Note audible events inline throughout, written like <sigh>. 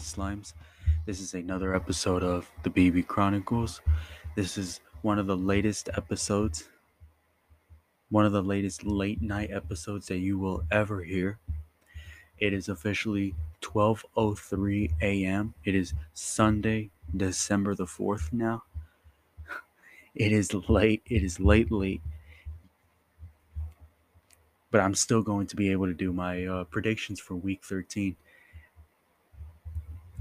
slimes. This is another episode of the BB Chronicles. This is one of the latest episodes, one of the latest late night episodes that you will ever hear. It is officially 12:03 a.m. It is Sunday, December the 4th now. <laughs> It is late. It is late late. But I'm still going to be able to do my uh, predictions for week 13.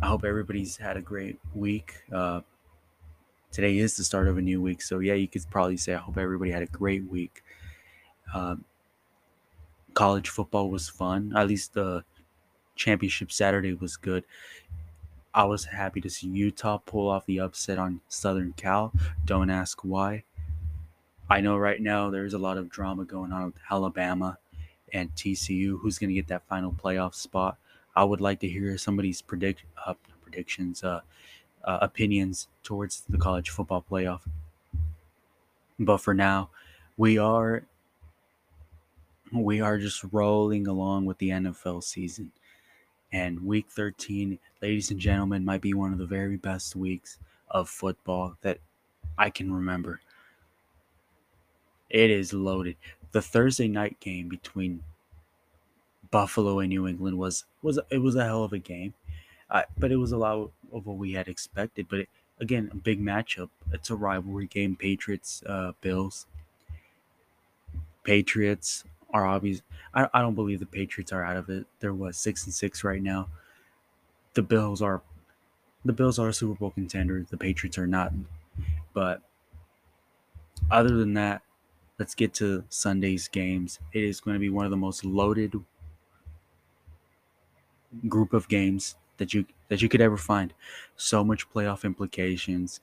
I hope everybody's had a great week. Uh, today is the start of a new week, so yeah, you could probably say I hope everybody had a great week. Um, college football was fun. At least the championship Saturday was good. I was happy to see Utah pull off the upset on Southern Cal. Don't ask why. I know right now there's a lot of drama going on with Alabama and TCU. Who's going to get that final playoff spot? I would like to hear somebody's predict uh, predictions, uh, uh, opinions towards the college football playoff. But for now, we are we are just rolling along with the NFL season. And week 13, ladies and gentlemen, might be one of the very best weeks of football that I can remember. It is loaded. The Thursday night game between Buffalo and New England was was it was a hell of a game, uh, but it was a lot of what we had expected. But it, again, a big matchup. It's a rivalry game. Patriots, uh, Bills. Patriots are obvious. I, I don't believe the Patriots are out of it. They're what six and six right now. The Bills are, the Bills are a Super Bowl contender. The Patriots are not. But other than that, let's get to Sunday's games. It is going to be one of the most loaded group of games that you that you could ever find. So much playoff implications,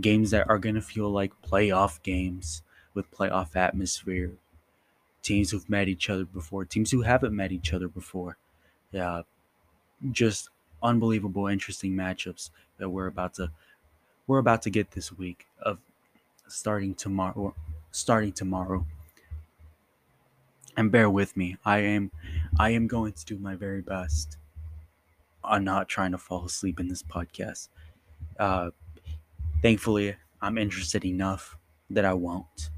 games that are going to feel like playoff games with playoff atmosphere. Teams who've met each other before, teams who haven't met each other before. Yeah, just unbelievable interesting matchups that we're about to we're about to get this week of starting tomorrow starting tomorrow and bear with me i am i am going to do my very best on not trying to fall asleep in this podcast. Uh, thankfully, I'm interested enough that I won't.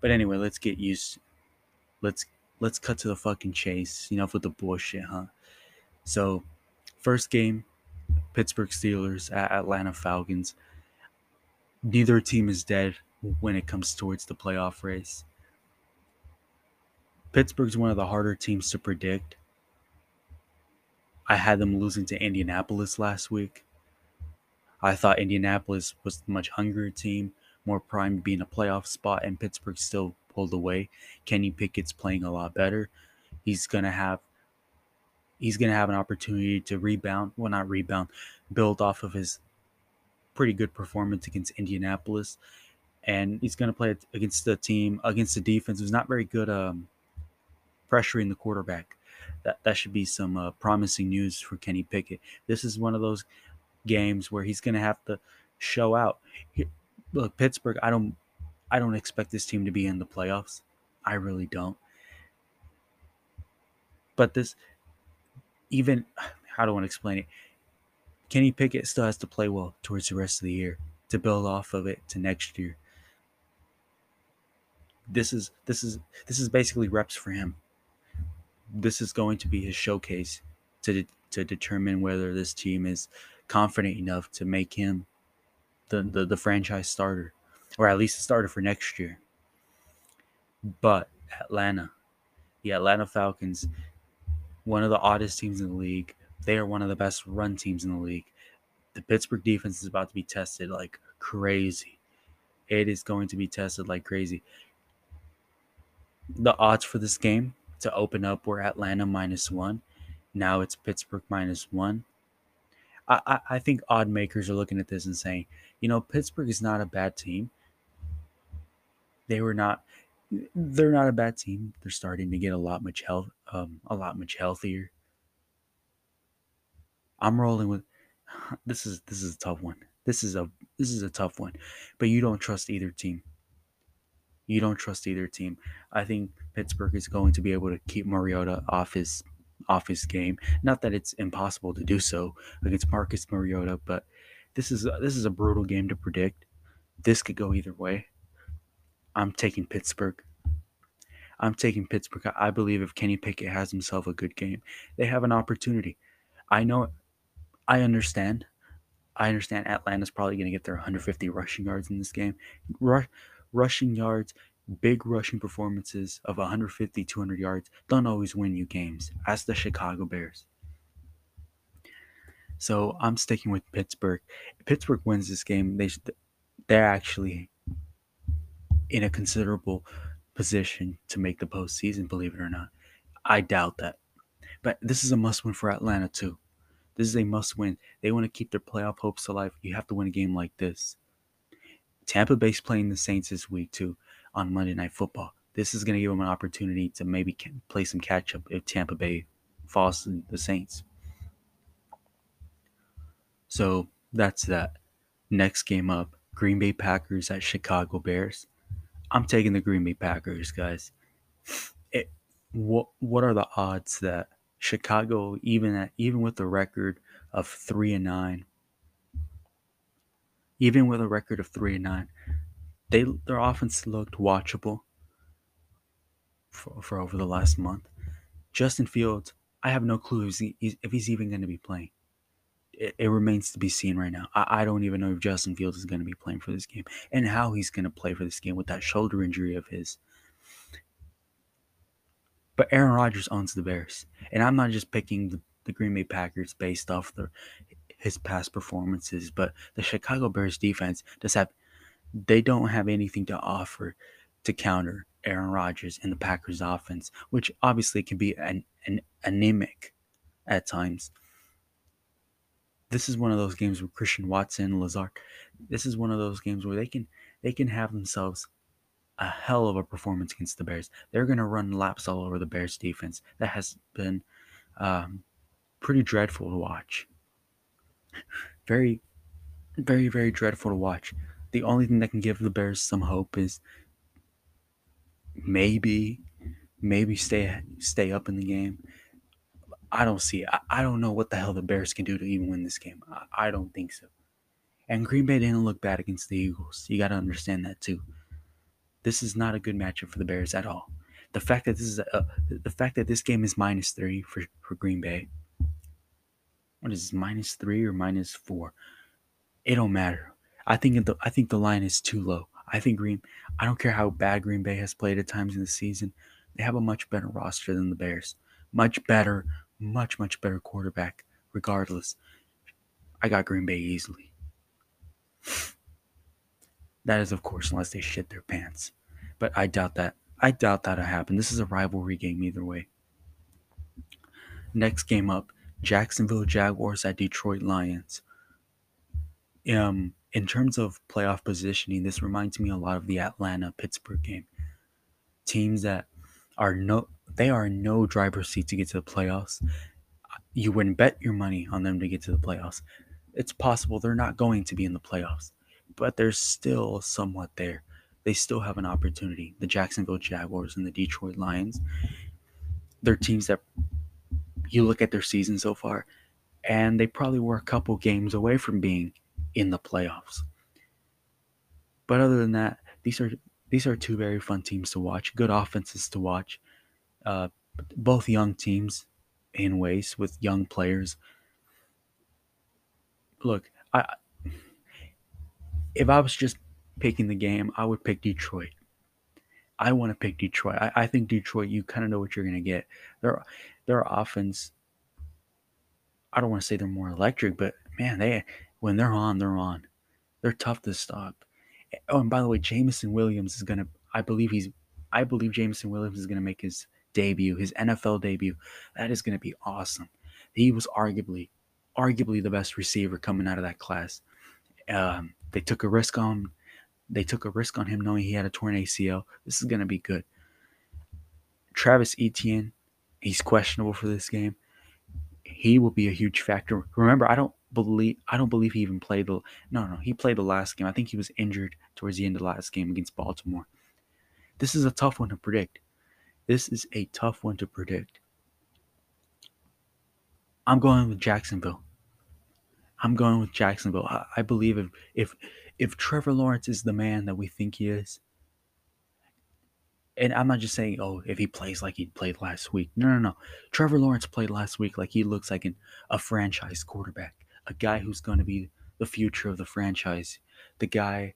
But anyway, let's get used. Let's let's cut to the fucking chase. Enough with the bullshit, huh? So, first game, Pittsburgh Steelers at Atlanta Falcons. Neither team is dead when it comes towards the playoff race. Pittsburgh's one of the harder teams to predict I had them losing to Indianapolis last week. I thought Indianapolis was the much hungrier team, more primed to be in a playoff spot, and Pittsburgh still pulled away. Kenny Pickett's playing a lot better. He's gonna have he's gonna have an opportunity to rebound. Well, not rebound, build off of his pretty good performance against Indianapolis, and he's gonna play against the team against the defense who's not very good um, pressuring the quarterback that that should be some uh, promising news for Kenny Pickett. This is one of those games where he's going to have to show out. He, look, Pittsburgh, I don't I don't expect this team to be in the playoffs. I really don't. But this even <sighs> how do I want to explain it? Kenny Pickett still has to play well towards the rest of the year to build off of it to next year. This is this is this is basically reps for him this is going to be his showcase to de- to determine whether this team is confident enough to make him the, the the franchise starter or at least a starter for next year. But Atlanta, the Atlanta Falcons, one of the oddest teams in the league. They are one of the best run teams in the league. The Pittsburgh defense is about to be tested like crazy. It is going to be tested like crazy. The odds for this game to open up were Atlanta minus one. Now it's Pittsburgh minus one. I, I, I think odd makers are looking at this and saying, you know, Pittsburgh is not a bad team. They were not they're not a bad team. They're starting to get a lot much health um a lot much healthier. I'm rolling with <sighs> this is this is a tough one. This is a this is a tough one. But you don't trust either team. You don't trust either team. I think Pittsburgh is going to be able to keep Mariota off his off his game. Not that it's impossible to do so against Marcus Mariota, but this is a, this is a brutal game to predict. This could go either way. I'm taking Pittsburgh. I'm taking Pittsburgh. I believe if Kenny Pickett has himself a good game, they have an opportunity. I know, I understand. I understand Atlanta's probably going to get their 150 rushing yards in this game. Rush, rushing yards, big rushing performances of 150, 200 yards don't always win you games. As the Chicago Bears. So I'm sticking with Pittsburgh. If Pittsburgh wins this game, they they're actually in a considerable position to make the postseason. Believe it or not, I doubt that. But this is a must-win for Atlanta too. This is a must-win. They want to keep their playoff hopes alive. You have to win a game like this. Tampa Bay's playing the Saints this week too on Monday Night Football. This is going to give them an opportunity to maybe play some catch up if Tampa Bay falls to the Saints. So that's that. Next game up Green Bay Packers at Chicago Bears. I'm taking the Green Bay Packers, guys. It, what what are the odds that Chicago, even at even with a record of three and nine, even with a record of three and nine, they their offense looked watchable for, for over the last month. Justin Fields, I have no clue if he's, if he's even going to be playing. It, it, remains to be seen right now. I, I don't even know if Justin Fields is going to be playing for this game and how he's going to play for this game with that shoulder injury of his. But Aaron Rodgers owns the Bears, and I'm not just picking the, the Green Bay Packers based off the his past performances, but the Chicago Bears defense does have they don't have anything to offer to counter Aaron Rodgers and the Packers offense, which obviously can be an, an anemic at times. This is one of those games where Christian Watson, Lazard, this is one of those games where they can they can have themselves a hell of a performance against the Bears. They're going to run laps all over the Bears defense. That has been um, pretty dreadful to watch. Very, very, very dreadful to watch the only thing that can give the Bears some hope is maybe maybe stay stay up in the game. I don't see it. I, I don't know what the hell the Bears can do to even win this game. I, I don't think so. And Green Bay didn't look bad against the Eagles. You got to understand that too. This is not a good matchup for the Bears at all. The fact that this is a, the fact that this game is minus three for, for Green Bay. What is this, minus three or minus four? It don't matter. I think the I think the line is too low. I think Green. I don't care how bad Green Bay has played at times in the season. They have a much better roster than the Bears. Much better, much much better quarterback. Regardless, I got Green Bay easily. That is, of course, unless they shit their pants. But I doubt that. I doubt that'll happen. This is a rivalry game either way. Next game up Jacksonville Jaguars at Detroit Lions. Um, in terms of playoff positioning, this reminds me a lot of the Atlanta Pittsburgh game. Teams that are no they are no driver's seat to get to the playoffs. You wouldn't bet your money on them to get to the playoffs. It's possible they're not going to be in the playoffs, but they're still somewhat there. They still have an opportunity. The Jacksonville Jaguars and the Detroit Lions. They're teams that you look at their season so far, and they probably were a couple games away from being in the playoffs. But other than that, these are these are two very fun teams to watch. Good offenses to watch. Uh, both young teams in ways with young players. Look, I if I was just picking the game, I would pick Detroit. I want to pick Detroit. I, I think Detroit, you kind of know what you're going to get. Their their offense. I don't want to say they're more electric, but man, they when they're on, they're on. They're tough to stop. Oh, and by the way, Jameson Williams is gonna. I believe he's. I believe Jameson Williams is gonna make his debut, his NFL debut. That is gonna be awesome. He was arguably, arguably the best receiver coming out of that class. Um, they took a risk on. They took a risk on him knowing he had a torn ACL. This is gonna be good. Travis Etienne, he's questionable for this game. He will be a huge factor. Remember, I don't believe I don't believe he even played the no no he played the last game. I think he was injured towards the end of the last game against Baltimore. This is a tough one to predict. This is a tough one to predict. I'm going with Jacksonville. I'm going with Jacksonville. I, I believe if if if Trevor Lawrence is the man that we think he is, and I'm not just saying, oh, if he plays like he played last week. No, no, no. Trevor Lawrence played last week like he looks like an, a franchise quarterback, a guy who's going to be the future of the franchise, the guy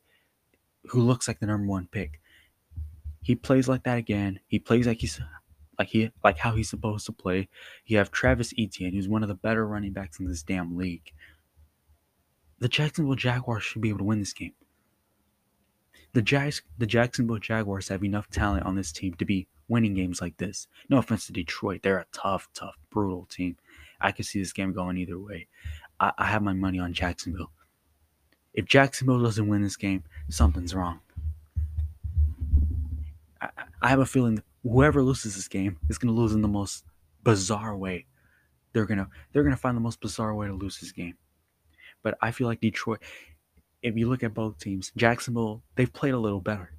who looks like the number one pick. He plays like that again. He plays like he's like he like how he's supposed to play. You have Travis Etienne, who's one of the better running backs in this damn league. The Jacksonville Jaguars should be able to win this game. The Jags, the Jacksonville Jaguars have enough talent on this team to be winning games like this. No offense to Detroit, they're a tough, tough, brutal team. I could see this game going either way. I, I have my money on Jacksonville. If Jacksonville doesn't win this game, something's wrong. I, I have a feeling whoever loses this game is going to lose in the most bizarre way. They're gonna they're gonna find the most bizarre way to lose this game. But I feel like Detroit. If you look at both teams, Jacksonville they've played a little better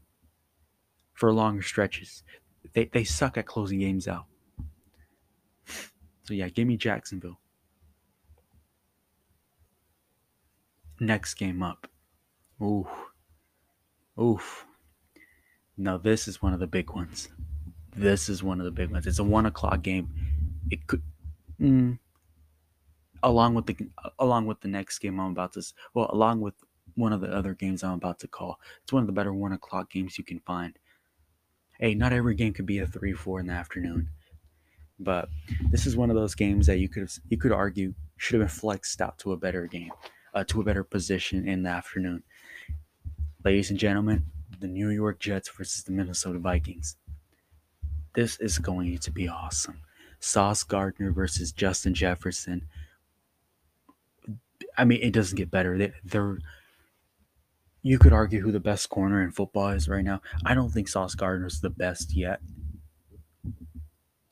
for longer stretches. They they suck at closing games out. So yeah, give me Jacksonville. Next game up. Ooh. Oof. Now this is one of the big ones. This is one of the big ones. It's a one o'clock game. It could, mm, along with the along with the next game I'm about to well, along with one of the other games I'm about to call. It's one of the better one o'clock games you can find. Hey, not every game could be a three four in the afternoon, but this is one of those games that you could you could argue should have been flexed out to a better game, uh, to a better position in the afternoon. Ladies and gentlemen, the New York Jets versus the Minnesota Vikings. This is going to be awesome. Sauce Gardner versus Justin Jefferson. I mean, it doesn't get better. They, they're you could argue who the best corner in football is right now. I don't think Sauce Gardner's the best yet.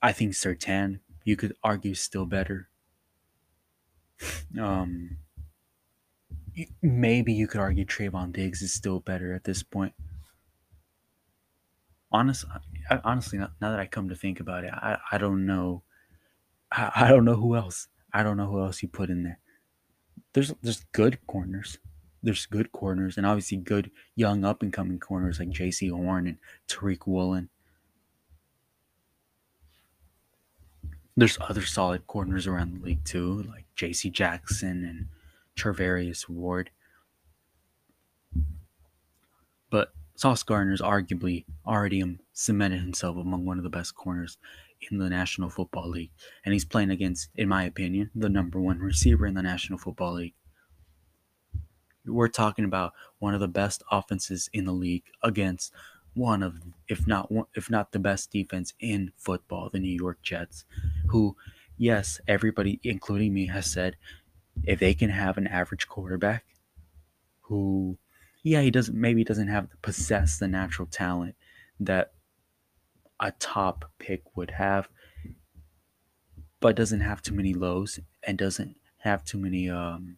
I think Surtain, you could argue, still better. Um, maybe you could argue Trevon Diggs is still better at this point honest, honestly, now that I come to think about it, I, I don't know. I, I don't know who else. I don't know who else you put in there. There's there's good corners. There's good corners, and obviously good young up and coming corners like Jaycee Horn and Tariq Woolen. There's other solid corners around the league too, like J.C. Jackson and Charvarius Ward. But Sauce Gardner's arguably already um, cemented himself among one of the best corners in the National Football League. And he's playing against, in my opinion, the number one receiver in the National Football League. We're talking about one of the best offenses in the league against one of, if not one, if not the best defense in football, the New York Jets, who, yes, everybody, including me, has said if they can have an average quarterback who yeah, he doesn't maybe doesn't have possess the natural talent that a top pick would have, but doesn't have too many lows and doesn't have too many um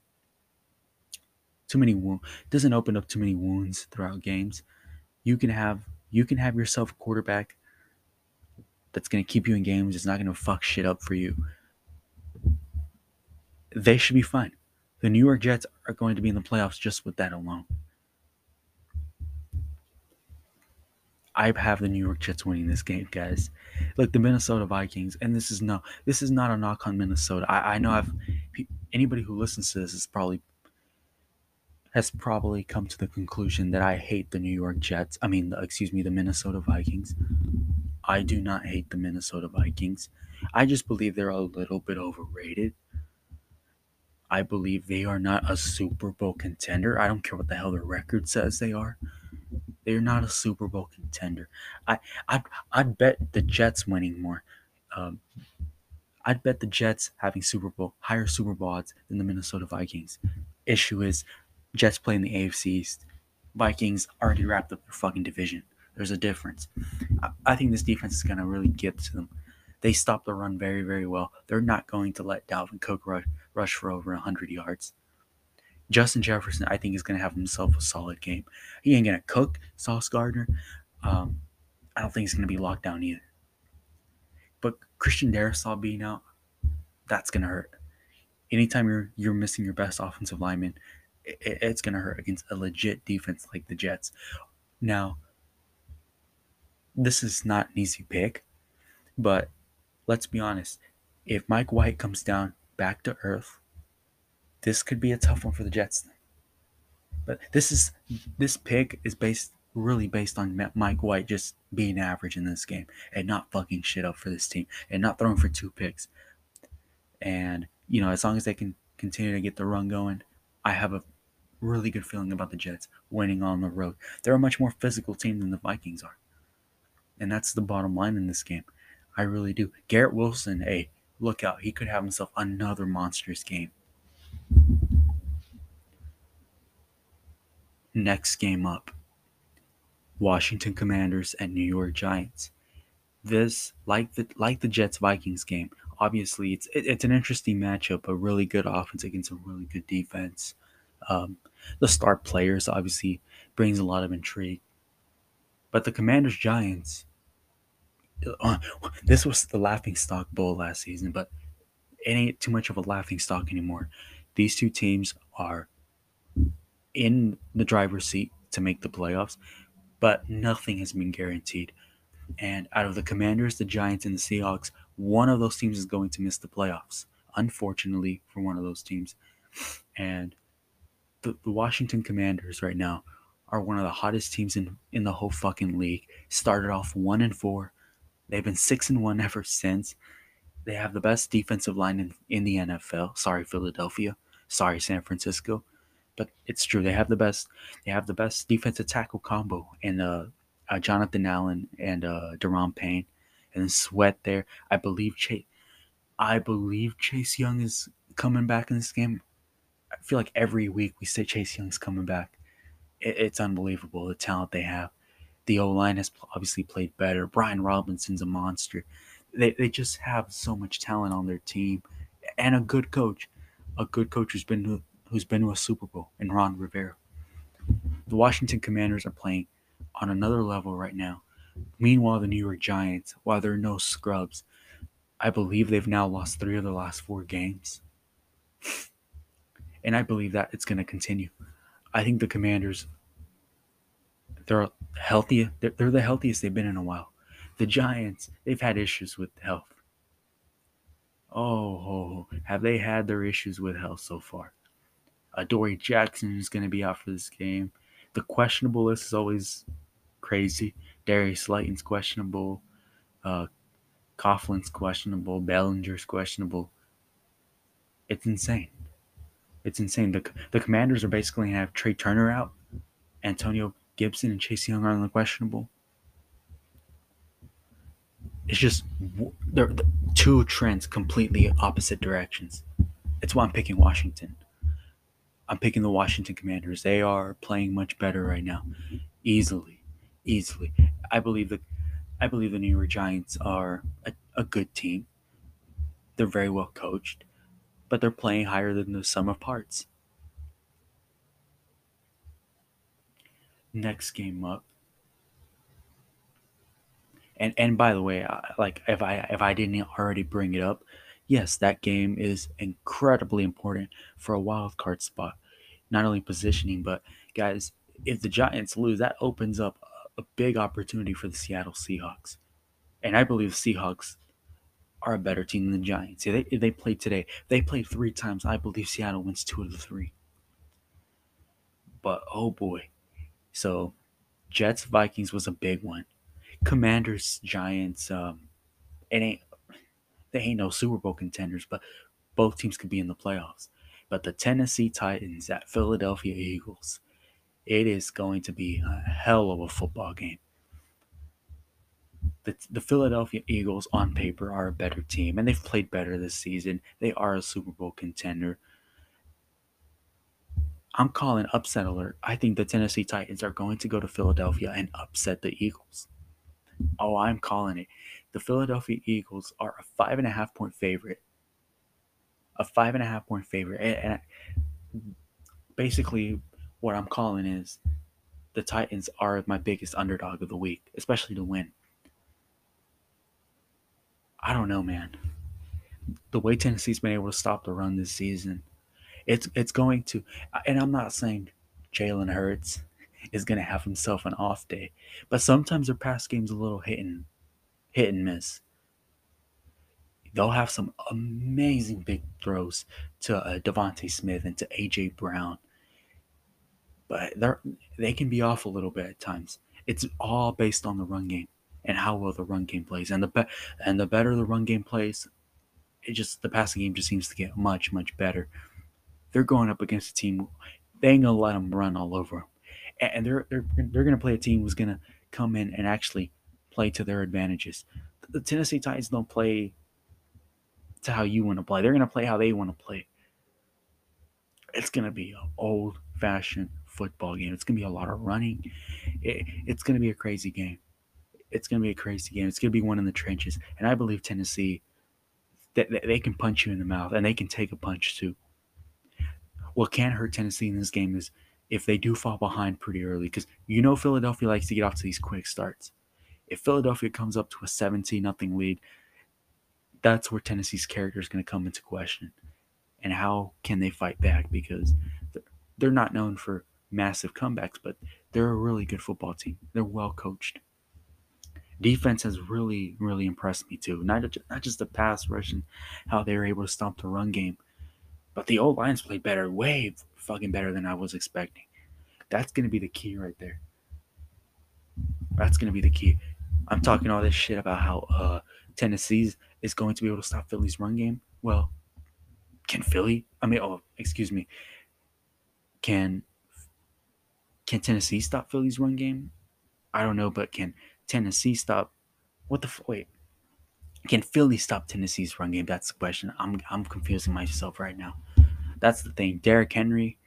too many wounds doesn't open up too many wounds throughout games. You can have you can have yourself a quarterback that's gonna keep you in games, it's not gonna fuck shit up for you. They should be fine. The New York Jets are going to be in the playoffs just with that alone. I have the New York Jets winning this game, guys. Look, the Minnesota Vikings, and this is no, this is not a knock on Minnesota. I, I know I've anybody who listens to this is probably has probably come to the conclusion that I hate the New York Jets. I mean, the, excuse me, the Minnesota Vikings. I do not hate the Minnesota Vikings. I just believe they're a little bit overrated. I believe they are not a Super Bowl contender. I don't care what the hell their record says they are. They're not a Super Bowl contender. I I'd, I'd bet the Jets winning more. Um, I'd bet the Jets having Super Bowl higher Super Bowl odds than the Minnesota Vikings. Issue is Jets play in the AFC East. Vikings already wrapped up their fucking division. There's a difference. I, I think this defense is gonna really get to them. They stop the run very, very well. They're not going to let Dalvin Cook rush, rush for over 100 yards. Justin Jefferson, I think, is going to have himself a solid game. He ain't going to cook Sauce Gardner. Um, I don't think he's going to be locked down either. But Christian Darrisaw being out, that's going to hurt. anytime you're you're missing your best offensive lineman, it, it's gonna hurt against a legit defense like the Jets. Now, this is not an easy pick, but let's be honest. If Mike White comes down back to earth, this could be a tough one for the Jets. But this is this pick is based really based on Mike White just being average in this game and not fucking shit up for this team and not throwing for two picks. And you know, as long as they can continue to get the run going, I have a really good feeling about the Jets winning on the road. They're a much more physical team than the Vikings are. And that's the bottom line in this game. I really do. Garrett Wilson, hey, look out. He could have himself another monstrous game. Next game up Washington Commanders and New York Giants. This, like the like the Jets Vikings game, obviously it's it, it's an interesting matchup. A really good offense against a really good defense. Um, the star players obviously brings a lot of intrigue. But the Commanders Giants, uh, this was the laughing stock bowl last season, but it ain't too much of a laughing stock anymore. These two teams are in the driver's seat to make the playoffs, but nothing has been guaranteed. And out of the Commanders, the Giants, and the Seahawks, one of those teams is going to miss the playoffs. Unfortunately, for one of those teams. And the, the Washington Commanders right now are one of the hottest teams in, in the whole fucking league. Started off one and four. They've been six and one ever since. They have the best defensive line in, in the NFL. Sorry, Philadelphia. Sorry, San Francisco. But it's true. They have the best. They have the best defensive tackle combo in uh, uh Jonathan Allen and uh, Daron Payne, and Sweat there. I believe Chase. I believe Chase Young is coming back in this game. I feel like every week we say Chase Young's coming back. It, it's unbelievable the talent they have. The O line has obviously played better. Brian Robinson's a monster. They, they just have so much talent on their team and a good coach. A good coach who's been who's been to a Super Bowl in Ron Rivera. The Washington Commanders are playing on another level right now. Meanwhile, the New York Giants, while they're no scrubs, I believe they've now lost three of the last four games. <laughs> And I believe that it's going to continue. I think the Commanders, they're healthy. They're, they're the healthiest they've been in a while. The Giants, they've had issues with health. Oh, have they had their issues with health so far? Adoree Jackson is going to be out for this game. The questionable list is always crazy. Darius Slayton's questionable. Uh, Coughlin's questionable. Bellinger's questionable. It's insane. It's insane. The the Commanders are basically going to have Trai Turner out, Antonio Gibson and Chase Young are on the questionable. It's just they're two trends completely opposite directions. It's why I'm picking Washington. I'm picking the Washington Commanders. They are playing much better right now, easily, easily. I believe the I believe the New York Giants are a, a good team. They're very well coached but they're playing higher than the sum of parts. Next game up. And and by the way, like if I if I didn't already bring it up, yes, that game is incredibly important for a wild card spot. Not only positioning, but guys, if the Giants lose, that opens up a big opportunity for the Seattle Seahawks. And I believe the Seahawks are a better team than the Giants. If they, if they played today, they played three times. I believe Seattle wins two of the three. But oh boy. So Jets Vikings was a big one. Commanders Giants, um, it ain't they ain't no Super Bowl contenders, but both teams could be in the playoffs. But the Tennessee Titans at Philadelphia Eagles, it is going to be a hell of a football game the, the Philadelphia Eagles on paper are a better team and they've played better this season. They are a Super Bowl contender. I'm calling upset alert. I think the Tennessee Titans are going to go to Philadelphia and upset the Eagles. Oh, I'm calling it. The Philadelphia Eagles are a five and a half point favorite. A five and a half point favorite. And, and basically, what I'm calling is the Titans are my biggest underdog of the week, especially to win. I don't know, man. the way Tennessee's been able to stop the run this season, it's it's going to. And I'm not saying Jalen Hurts is going to have himself an off day, but sometimes their pass game's a little hit and hit and miss. They'll have some amazing big throws to uh, DeVonta Smith and to AJ Brown, but they they can be off a little bit at times. It's all based on the run game and how well the run game plays, and the be- and the better the run game plays, it just the passing game just seems to get much much better. They're going up against a team they ain't gonna let them run all over them, and they're they're they're gonna play a team who's gonna come in and actually play to their advantages. The Tennessee Titans don't play to how you want to play. They're gonna play how they want to play. It's gonna be an old fashioned football game. It's gonna be a lot of running. It, it's gonna be a crazy game. It's gonna be a crazy game. It's gonna be one in the trenches, and I believe Tennessee. They, they can punch you in the mouth and they can take a punch too. What can hurt Tennessee in this game is if they do fall behind pretty early, because you know Philadelphia likes to get off to these quick starts. If Philadelphia comes up to a 17 nothing lead, that's where Tennessee's character is going to come into question. And how can they fight back? Because they're not known for massive comebacks, but they're a really good football team. They're well coached. Defense has really, really impressed me too. Not just, not just the pass rush and how they were able to stop the run game, but the old Lions played better, way fucking better than I was expecting. That's going to be the key right there. That's going to be the key. I'm talking all this shit about how uh, Tennessee's is going to be able to stop Philly's run game. Well, can Philly? I mean, oh, excuse me. Can can Tennessee stop Philly's run game? I don't know, but can Tennessee stop? What the wait? Can Philly stop Tennessee's run game? That's the question. I'm I'm confusing myself right now. That's the thing. Derrick Henry,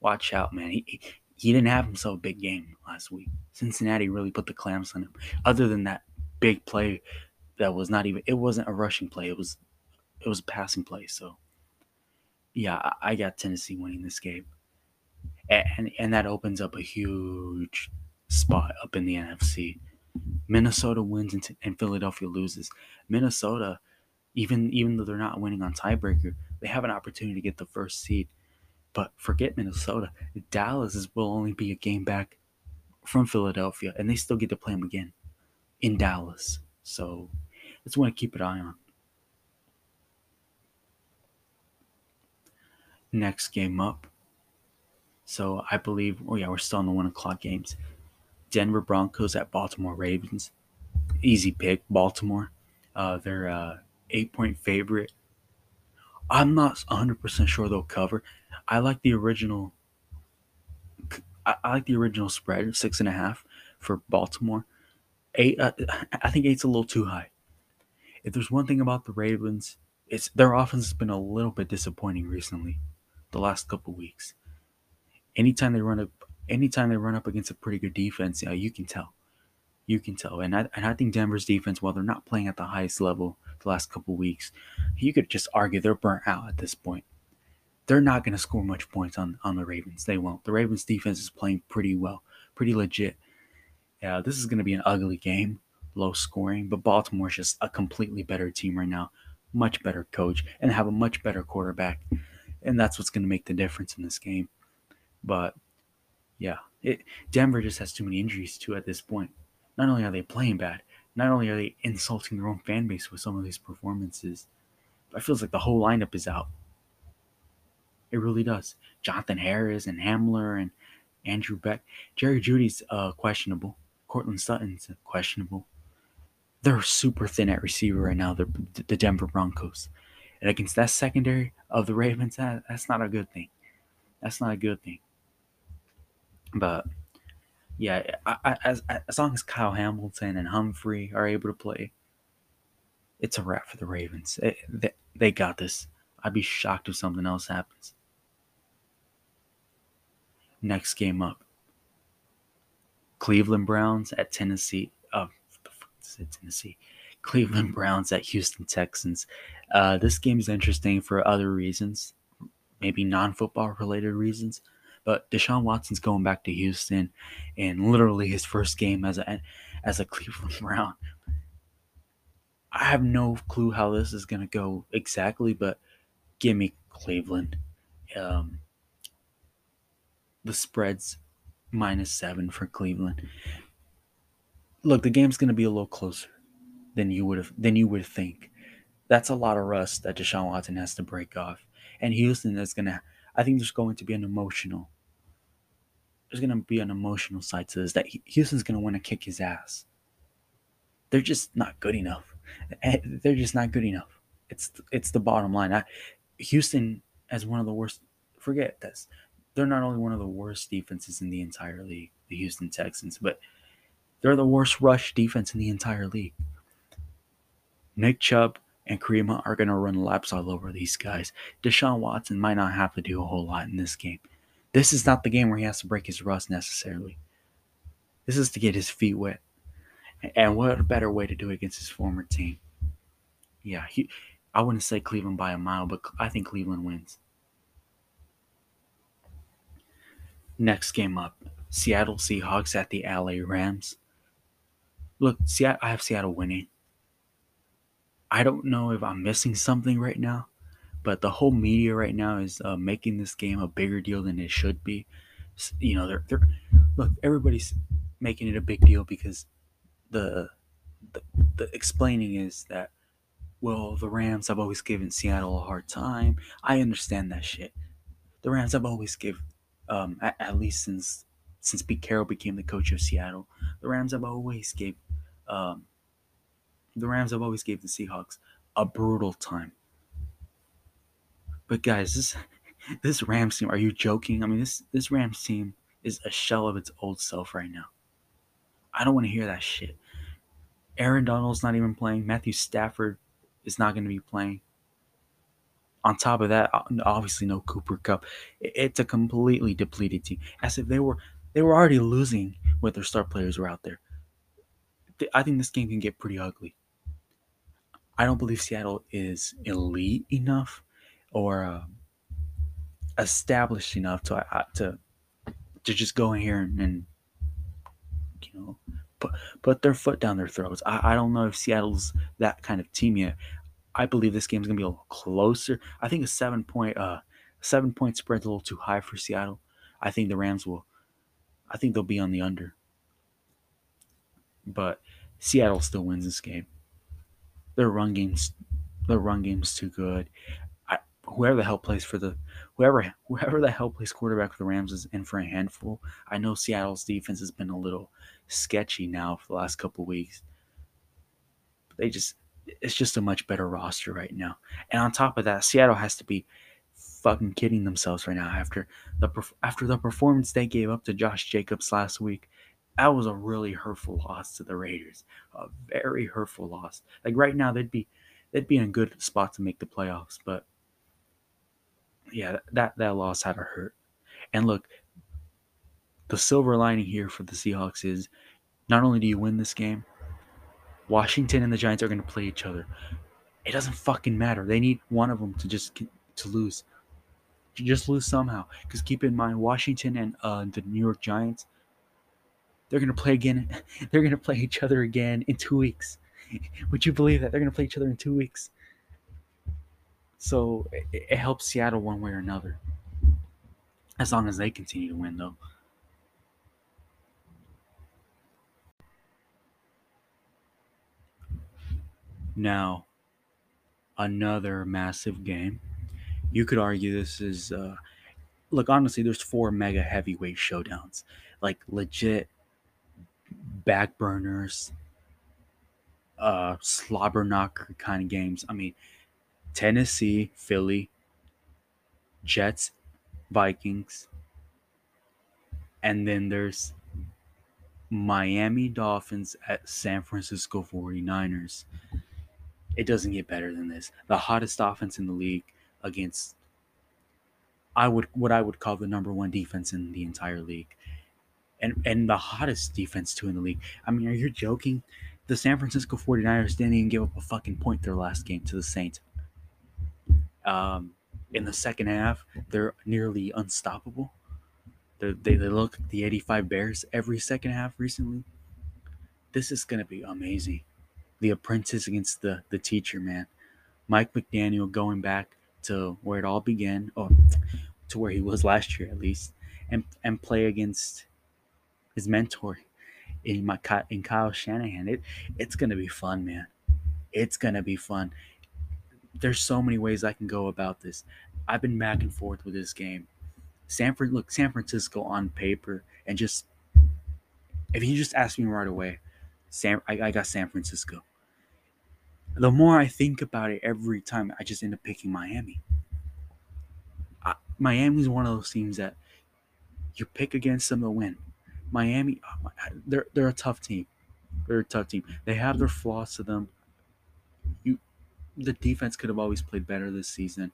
watch out, man. He, he didn't have himself a big game last week. Cincinnati really put the clamps on him. Other than that big play that was not even it wasn't a rushing play. It was it was a passing play. So yeah, I got Tennessee winning this game. And and that opens up a huge spot up in the NFC. Minnesota wins and, and Philadelphia loses. Minnesota, even even though they're not winning on tiebreaker, they have an opportunity to get the first seed. But forget Minnesota. Dallas is, will only be a game back from Philadelphia, and they still get to play them again in Dallas. So that's one to keep an eye on. Next game up. So I believe, oh yeah, we're still in the one o'clock games. Denver Broncos at Baltimore Ravens. Easy pick, Baltimore. Uh, they're uh, eight point favorite. I'm not 100% sure they'll cover. I like the original. I, like the original spread, six and a half for Baltimore. Eight, uh, I think eight's a little too high. If there's one thing about the Ravens, it's their offense has been a little bit disappointing recently, the last couple weeks. Anytime they run up, anytime they run up against a pretty good defense, yeah, you can tell, you can tell. And I, and I think Denver's defense, while they're not playing at the highest level the last couple weeks, you could just argue they're burnt out at this point. They're not going to score much points on on the Ravens. They won't. The Ravens defense is playing pretty well, pretty legit. Yeah, this is going to be an ugly game low scoring, but Baltimore's just a completely better team right now, much better coach, and have a much better quarterback. And that's what's going to make the difference in this game. But yeah, it, Denver just has too many injuries too at this point. Not only are they playing bad, not only are they insulting their own fan base with some of these performances, but it feels like the whole lineup is out. It really does. Jonathan Harris and Hamler and Andrew Beck. Jerry Jeudy's uh, questionable. Courtland Sutton's questionable they're super thin at receiver right now. They're the Denver Broncos, and against that secondary of the Ravens, that, that's not a good thing. That's not a good thing. But yeah, I, I, as as long as Kyle Hamilton and Humphrey are able to play, it's a wrap for the Ravens. It, they, they got this. I'd be shocked if something else happens. Next game up. Cleveland Browns at Tennessee. Uh, Tennessee. Cleveland <laughs> Browns at Houston Texans. Uh, this game is interesting for other reasons, maybe non-football related reasons. But Deshaun Watson's going back to Houston, and literally his first game as a as a Cleveland <laughs> Brown. I have no clue how this is going to go exactly, but give me Cleveland. Um, the spread's minus seven for Cleveland. Look, the game's going to be a little closer than you would have than you would think. That's a lot of rust that Deshaun Watson has to break off, and Houston is going to. I think there's going to be an emotional. There's going to be an emotional side to this that Houston's going to want to kick his ass. They're just not good enough. Eh, they're just not good enough. It's it's the bottom line. I, Houston as one of the worst. Forget this. They're not only one of the worst defenses in the entire league, the Houston Texans, but they're the worst rush defense in the entire league. Nick Chubb and Hunt are going to run laps all over these guys. Deshaun Watson might not have to do a whole lot in this game. This is not the game where he has to break his rust necessarily. This is to get his feet wet. And what a better way to do it against his former team. Yeah, he, I wouldn't say Cleveland by a mile, but I think Cleveland wins. Next game up Seattle Seahawks at the LA Rams. Look, Seattle, I have Seattle winning. I don't know if I'm missing something right now, but the whole media right now is uh, making this game a bigger deal than it should be. You know, they're, they're look, everybody's making it a big deal because the, the the explaining is that well, the Rams have always given Seattle a hard time. I understand that shit. The Rams have always give, um, at, at least since since Pete Carroll became the coach of Seattle, the Rams have always gave, um, the Rams have always gave the Seahawks a brutal time. But guys, this <laughs> this Rams team, are you joking? I mean, this this Rams team is a shell of its old self right now. I don't want to hear that shit. Aaron Donald's not even playing. Matthew Stafford is not going to be playing. On top of that, obviously no Cooper Kupp. It's a completely depleted team, as if they were they were already losing with their star players were out there. I think this game can get pretty ugly. I don't believe Seattle is elite enough or uh, established enough to uh, to to just go in here and, and you know put put their foot down their throats. I, I don't know if Seattle's that kind of team yet. I believe this game's gonna be a little closer. I think a seven point uh seven point spread's a little too high for Seattle. I think the Rams will I think they'll be on the under. But Seattle still wins this game. Their run game's their run game's too good. I, whoever the hell plays for the whoever whoever the hell plays quarterback for the Rams is in for a handful. I know Seattle's defense has been a little sketchy now for the last couple weeks. But they just it's just a much better roster right now. And on top of that, Seattle has to be fucking kidding themselves right now after the after the performance they gave up to Josh Jacobs last week. That was a really hurtful loss to the Raiders. A very hurtful loss. Like right now they'd be they'd be in a good spot to make the playoffs, but yeah, that that loss had to hurt. And look, the silver lining here for the Seahawks is not only do you win this game, Washington and the Giants are going to play each other. It doesn't fucking matter. They need one of them to just to lose. To just lose somehow. Because keep in mind, Washington and uh, the New York Giants, they're going to play again. <laughs> They're going to play each other again in two weeks. <laughs> Would you believe that they're going to play each other in two weeks? So it, it helps Seattle one way or another. As long as they continue to win, though. Now, another massive game. You could argue this is, uh, look, honestly, there's four mega heavyweight showdowns, like legit back burners, uh, slobber knocker kind of games. I mean, Tennessee, Philly, Jets, Vikings, and then there's Miami Dolphins at San Francisco 49ers it doesn't get better than this. The hottest offense in the league against I would what I would call the number one defense in the entire league. And and the hottest defense too in the league. I mean, are you joking? The San Francisco 49ers didn't even give up a fucking point their last game to the Saints. Um, in the second half, they're nearly unstoppable. They're, they they look like the 85 Bears every second half recently. This is going to be amazing. the apprentice against the the teacher, man. Mike McDaniel going back to where it all began, or to where he was last year at least, and and play against his mentor in my in Kyle Shanahan. It it's gonna be fun, man. It's gonna be fun. There's so many ways I can go about this. I've been back and forth with this game. Sanford, look, San Francisco on paper, and just if you just ask me right away, San, I, I got San Francisco. The more I think about it, every time I just end up picking Miami. I, Miami's one of those teams that you pick against them to win. Miami, oh they're they're a tough team. They're a tough team. They have their flaws to them. You, the defense could have always played better this season.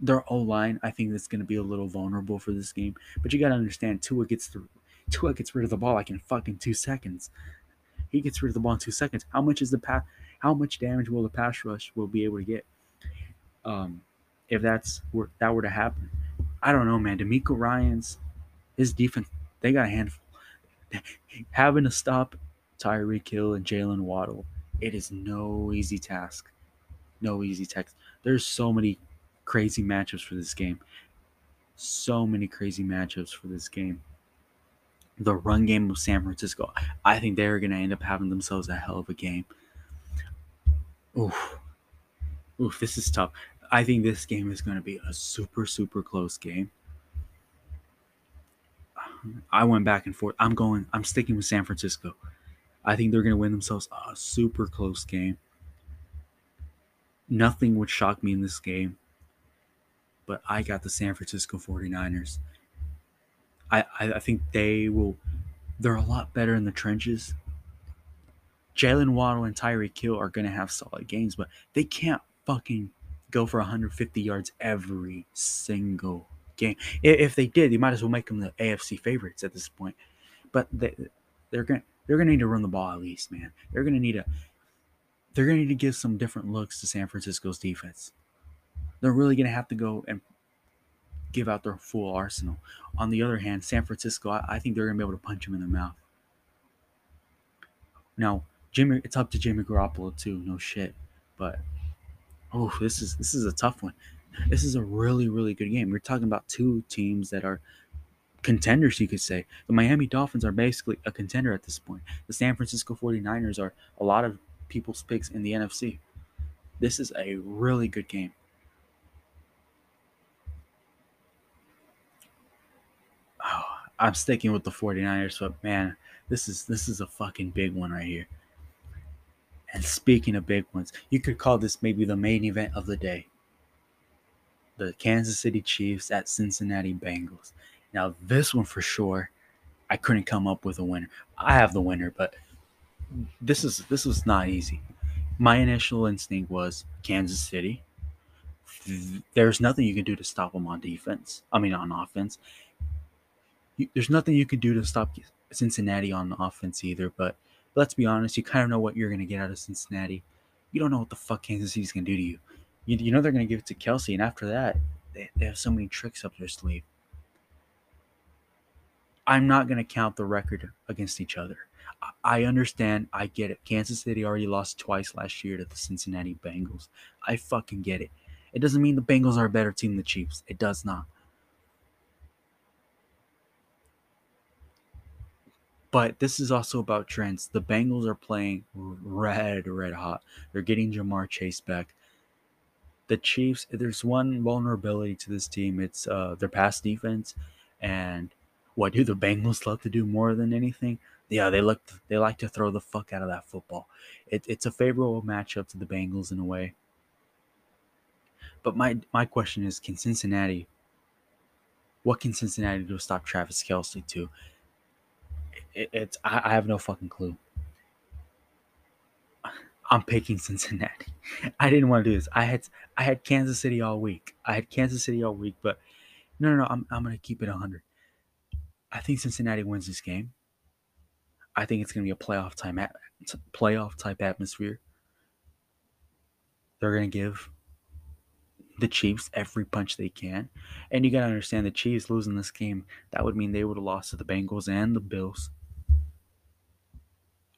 Their O line, I think, that's going to be a little vulnerable for this game. But you got to understand, Tua gets through. Tua gets rid of the ball like in fucking two seconds. He gets rid of the ball in two seconds. How much is the pass? How much damage will the pass rush will be able to get? Um, if that's were that were to happen, I don't know, man. DeMeco Ryans, his defense, they got a handful. <laughs> Having to stop Tyreek Hill and Jalen Waddle, it is no easy task. No easy task. There's so many crazy matchups for this game. So many crazy matchups for this game the run game of San Francisco, I think they're going to end up having themselves a hell of a game. Oof. Oof, this is tough. I think this game is going to be a super, super close game. I went back and forth. I'm going, I'm sticking with San Francisco. I think they're going to win themselves a super close game. Nothing would shock me in this game, but I got the San Francisco 49ers. I, I think they will. They're a lot better in the trenches. Jalen Waddle and Tyreek Hill are going to have solid games, but they can't fucking go for 150 yards every single game. If they did, they might as well make them the AFC favorites at this point. But they, they're going they're going to need to run the ball at least, man. They're going to need a they're going to need to give some different looks to San Francisco's defense. They're really going to have to go and give out their full arsenal. On the other hand, San Francisco, I, I think they're gonna be able to punch him in the mouth. Now, Jimmy, it's up to Jimmy Garoppolo too. No shit, but oh, this is this is a tough one. This is a really really good game. We're talking about two teams that are contenders, you could say. The Miami Dolphins are basically a contender at this point. The San Francisco 49ers are a lot of people's picks in the NFC. This is a really good game. Oh, <sighs> I'm sticking with the 49ers, but man, this is this is a fucking big one right here. And speaking of big ones, you could call this maybe the main event of the day. The Kansas City Chiefs at Cincinnati Bengals. Now, this one for sure, I couldn't come up with a winner. I have the winner, but this is this was not easy. My initial instinct was Kansas City. There's nothing you can do to stop them on defense. I mean, on offense there's nothing you can do to stop Cincinnati on offense either. But let's be honest, you kind of know what you're going to get out of Cincinnati. You don't know what the fuck Kansas City's going to do to you. You. You know they're going to give it to Kelce. and after that, they, they have so many tricks up their sleeve. I'm not going to count the record against each other. I understand. I get it. Kansas City already lost twice last year to the Cincinnati Bengals. I fucking get it. It doesn't mean the Bengals are a better team than the Chiefs. It does not. But this is also about trends. The Bengals are playing red, red hot. They're getting Ja'Marr Chase back. The Chiefs, there's one vulnerability to this team. It's uh, their pass defense. And what do the Bengals love to do more than anything? Yeah, they look they like to throw the fuck out of that football. It, it's a favorable matchup to the Bengals in a way. But my my question is, can Cincinnati? What can Cincinnati do to stop Travis Kelce? too? it, it's I, I have no fucking clue. I'm picking Cincinnati. <laughs> I didn't want to do this. I had I had Kansas City all week. I had Kansas City all week, but no, no, no. I'm I'm gonna keep it 100. I think Cincinnati wins this game. I think it's gonna be a playoff time at, playoff type atmosphere. They're gonna give the Chiefs every punch they can, and you gotta understand the Chiefs losing this game. That would mean they would have lost to the Bengals and the Bills.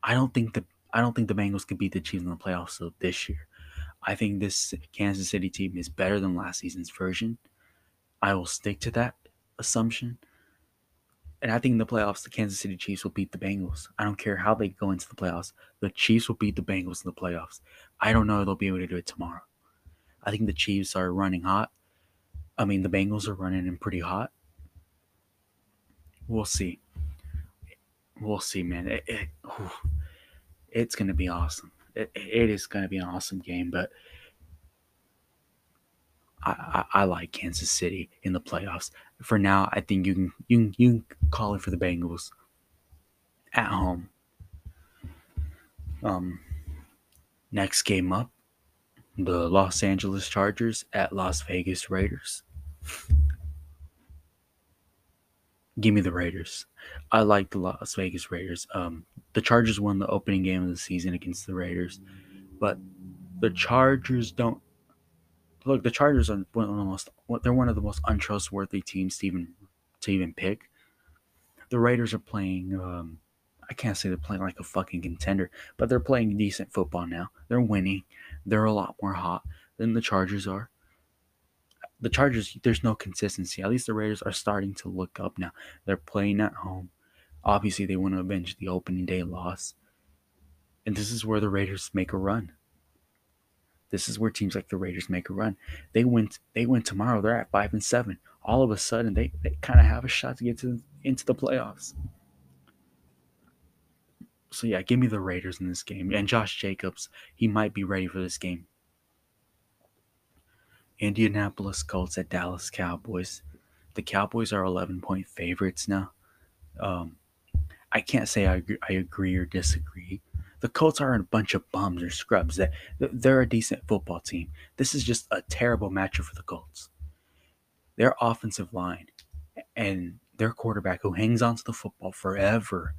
I don't think the I don't think the Bengals could beat the Chiefs in the playoffs this year. I think this Kansas City team is better than last season's version. I will stick to that assumption. And I think in the playoffs, the Kansas City Chiefs will beat the Bengals. I don't care how they go into the playoffs. The Chiefs will beat the Bengals in the playoffs. I don't know if they'll be able to do it tomorrow. I think the Chiefs are running hot. I mean, the Bengals are running in pretty hot. We'll see. We'll see, man. It, it, it's going to be awesome. It, is going to be an awesome game, but I, I, I, like Kansas City in the playoffs. For now, I think you can you can, you can call it for the Bengals at home. Um, next game up, the Los Angeles Chargers at Las Vegas Raiders. Give me the Raiders. I like the Las Vegas Raiders. Um, the Chargers won the opening game of the season against the Raiders, but the Chargers don't look. The Chargers are one of the most. They're one of the most untrustworthy teams to even to even pick. The Raiders are playing. Um, I can't say they're playing like a fucking contender, but they're playing decent football now. They're winning. They're a lot more hot than the Chargers are the Chargers, there's no consistency. At least the Raiders are starting to look up now. They're playing at home. Obviously, they want to avenge the opening day loss. And this is where the Raiders make a run. This is where teams like the Raiders make a run. They went they win tomorrow. They're at five and seven. All of a sudden, they, they kind of have a shot to get to into the playoffs. So yeah, give me the Raiders in this game. And Josh Jacobs, he might be ready for this game. Indianapolis Colts at Dallas Cowboys. The Cowboys are 11 point favorites now. Um, I can't say I agree, I agree or disagree. The Colts are a bunch of bums or scrubs. That they're a decent football team. This is just a terrible matchup for the Colts. Their offensive line and their quarterback, who hangs onto the football forever,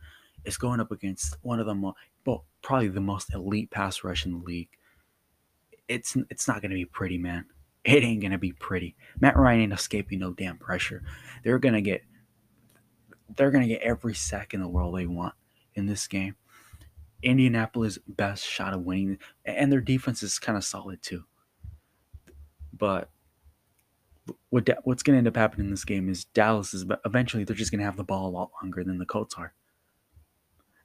is going up against one of the most, well, probably the most elite pass rush in the league. It's it's not going to be pretty, man it ain't gonna be pretty. Matt Ryan ain't escaping no damn pressure. They're gonna get they're gonna get every sack in the world they want in this game. Indianapolis' best shot of winning, and their defense is kind of solid too. But what what's going to end up happening in this game is Dallas is but eventually they're just going to have the ball a lot longer than the Colts are.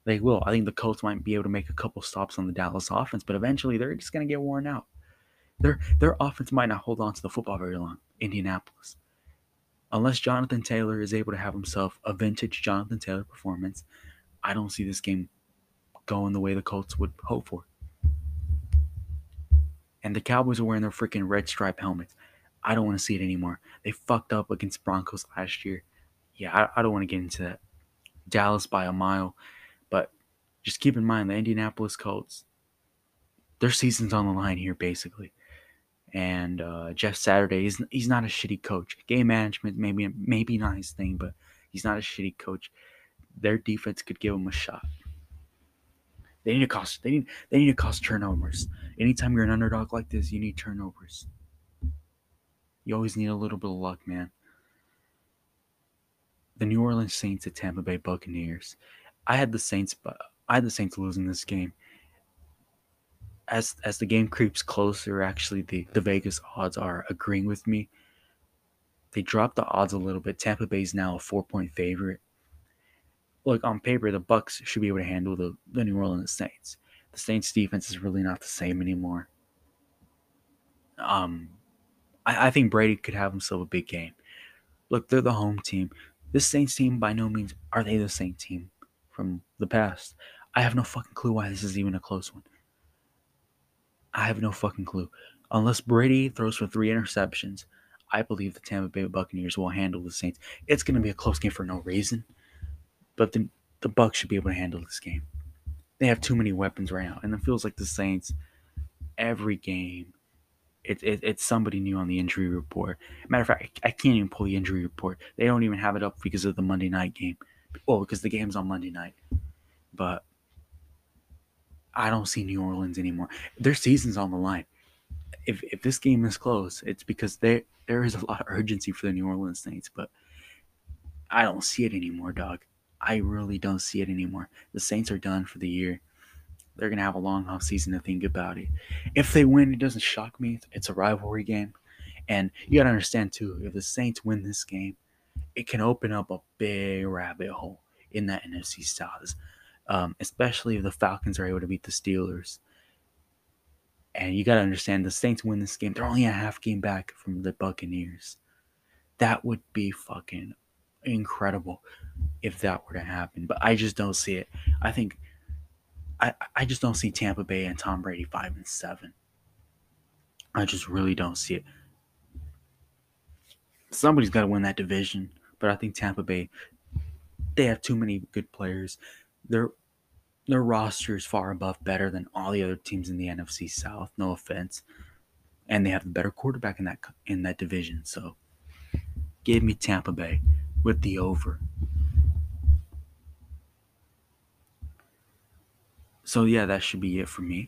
They will. I think the Colts might be able to make a couple stops on the Dallas offense, but eventually they're just going to get worn out. Their their offense might not hold on to the football very long. Indianapolis, unless Jonathan Taylor is able to have himself a vintage Jonathan Taylor performance, I don't see this game going the way the Colts would hope for. And the Cowboys are wearing their freaking red stripe helmets. I don't want to see it anymore. They fucked up against Broncos last year. Yeah, I, I don't want to get into that. Dallas by a mile. But just keep in mind the Indianapolis Colts, their season's on the line here, basically and uh, Jeff Saturday. He's he's not a shitty coach. Game management maybe maybe not his thing, but he's not a shitty coach. Their defense could give him a shot. They need to cost they need they need to cost turnovers. Anytime you're an underdog like this, you need turnovers. You always need a little bit of luck, man. The New Orleans Saints at Tampa Bay Buccaneers. I had the Saints, but I had the Saints losing this game as as the game creeps closer, actually the, the Vegas odds are agreeing with me. They dropped the odds a little bit. Tampa Bay is now a four point favorite. Look, on paper, the Bucks should be able to handle the, the New Orleans Saints. The Saints defense is really not the same anymore. Um I, I think Brady could have himself a big game. Look, they're the home team. This Saints team by no means are they the same team from the past. I have no fucking clue why this is even a close one. I have no fucking clue. Unless Brady throws for three interceptions, I believe the Tampa Bay Buccaneers will handle the Saints. It's going to be a close game for no reason, but the the Bucks should be able to handle this game. They have too many weapons right now, and it feels like the Saints every game. It, it, it's somebody new on the injury report. Matter of fact, I can't even pull the injury report. They don't even have it up because of the Monday night game. Well, because the game's on Monday night. But I don't see New Orleans anymore. Their season's on the line. If if this game is close, it's because there there is a lot of urgency for the New Orleans Saints, but I don't see it anymore, dog. I really don't see it anymore. The Saints are done for the year. They're gonna have a long off season to think about it. If they win, it doesn't shock me. It's a rivalry game, and you gotta understand too. If the Saints win this game, it can open up a big rabbit hole in that NFC South, um, especially if the Falcons are able to beat the Steelers. And you got to understand the Saints win this game. They're only a half game back from the Buccaneers. That would be fucking incredible if that were to happen. But I just don't see it. I think I, I just don't see Tampa Bay and Tom Brady five and seven. I just really don't see it. Somebody's got to win that division, but I think Tampa Bay they have too many good players. Their their roster is far above better than all the other teams in the NFC South. No offense, and they have the better quarterback in that in that division. So, give me Tampa Bay with the over. So yeah, that should be it for me.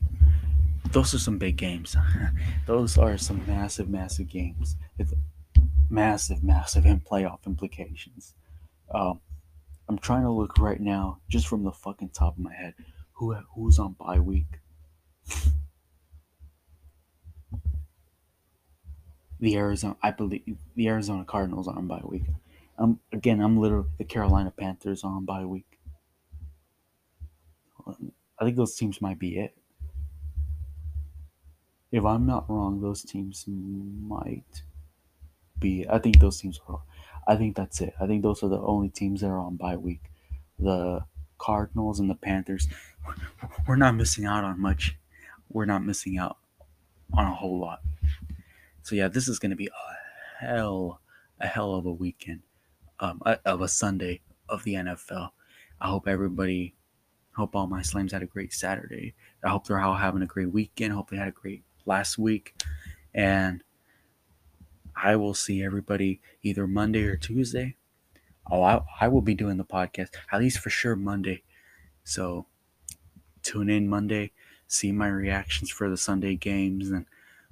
Those are some big games. <laughs> Those are some massive, massive games with massive, massive in playoff implications. Um, I'm trying to look right now, just from the fucking top of my head, who who's on bye week. The Arizona, I believe, the Arizona Cardinals are on bye week. Um, again, I'm literally the Carolina Panthers on bye week. I think those teams might be it. If I'm not wrong, those teams might be. I think those teams are. I think that's it. I think those are the only teams that are on bye week. The Cardinals and the Panthers. <laughs> We're not missing out on much. We're not missing out on a whole lot. So yeah, this is going to be a hell, a hell of a weekend, um, of a Sunday of the NFL. I hope everybody, hope all my slams had a great Saturday. I hope they're all having a great weekend. Hope they had a great last week, and I will see everybody either Monday or Tuesday. Oh, I, I will be doing the podcast, at least for sure Monday. So tune in Monday, see my reactions for the Sunday games and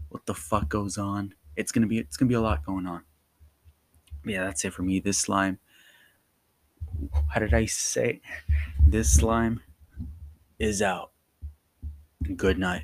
what the fuck goes on. It's gonna be it's gonna be a lot going on. Yeah, that's it for me. This slime. How did I say? This slime is out. Good night.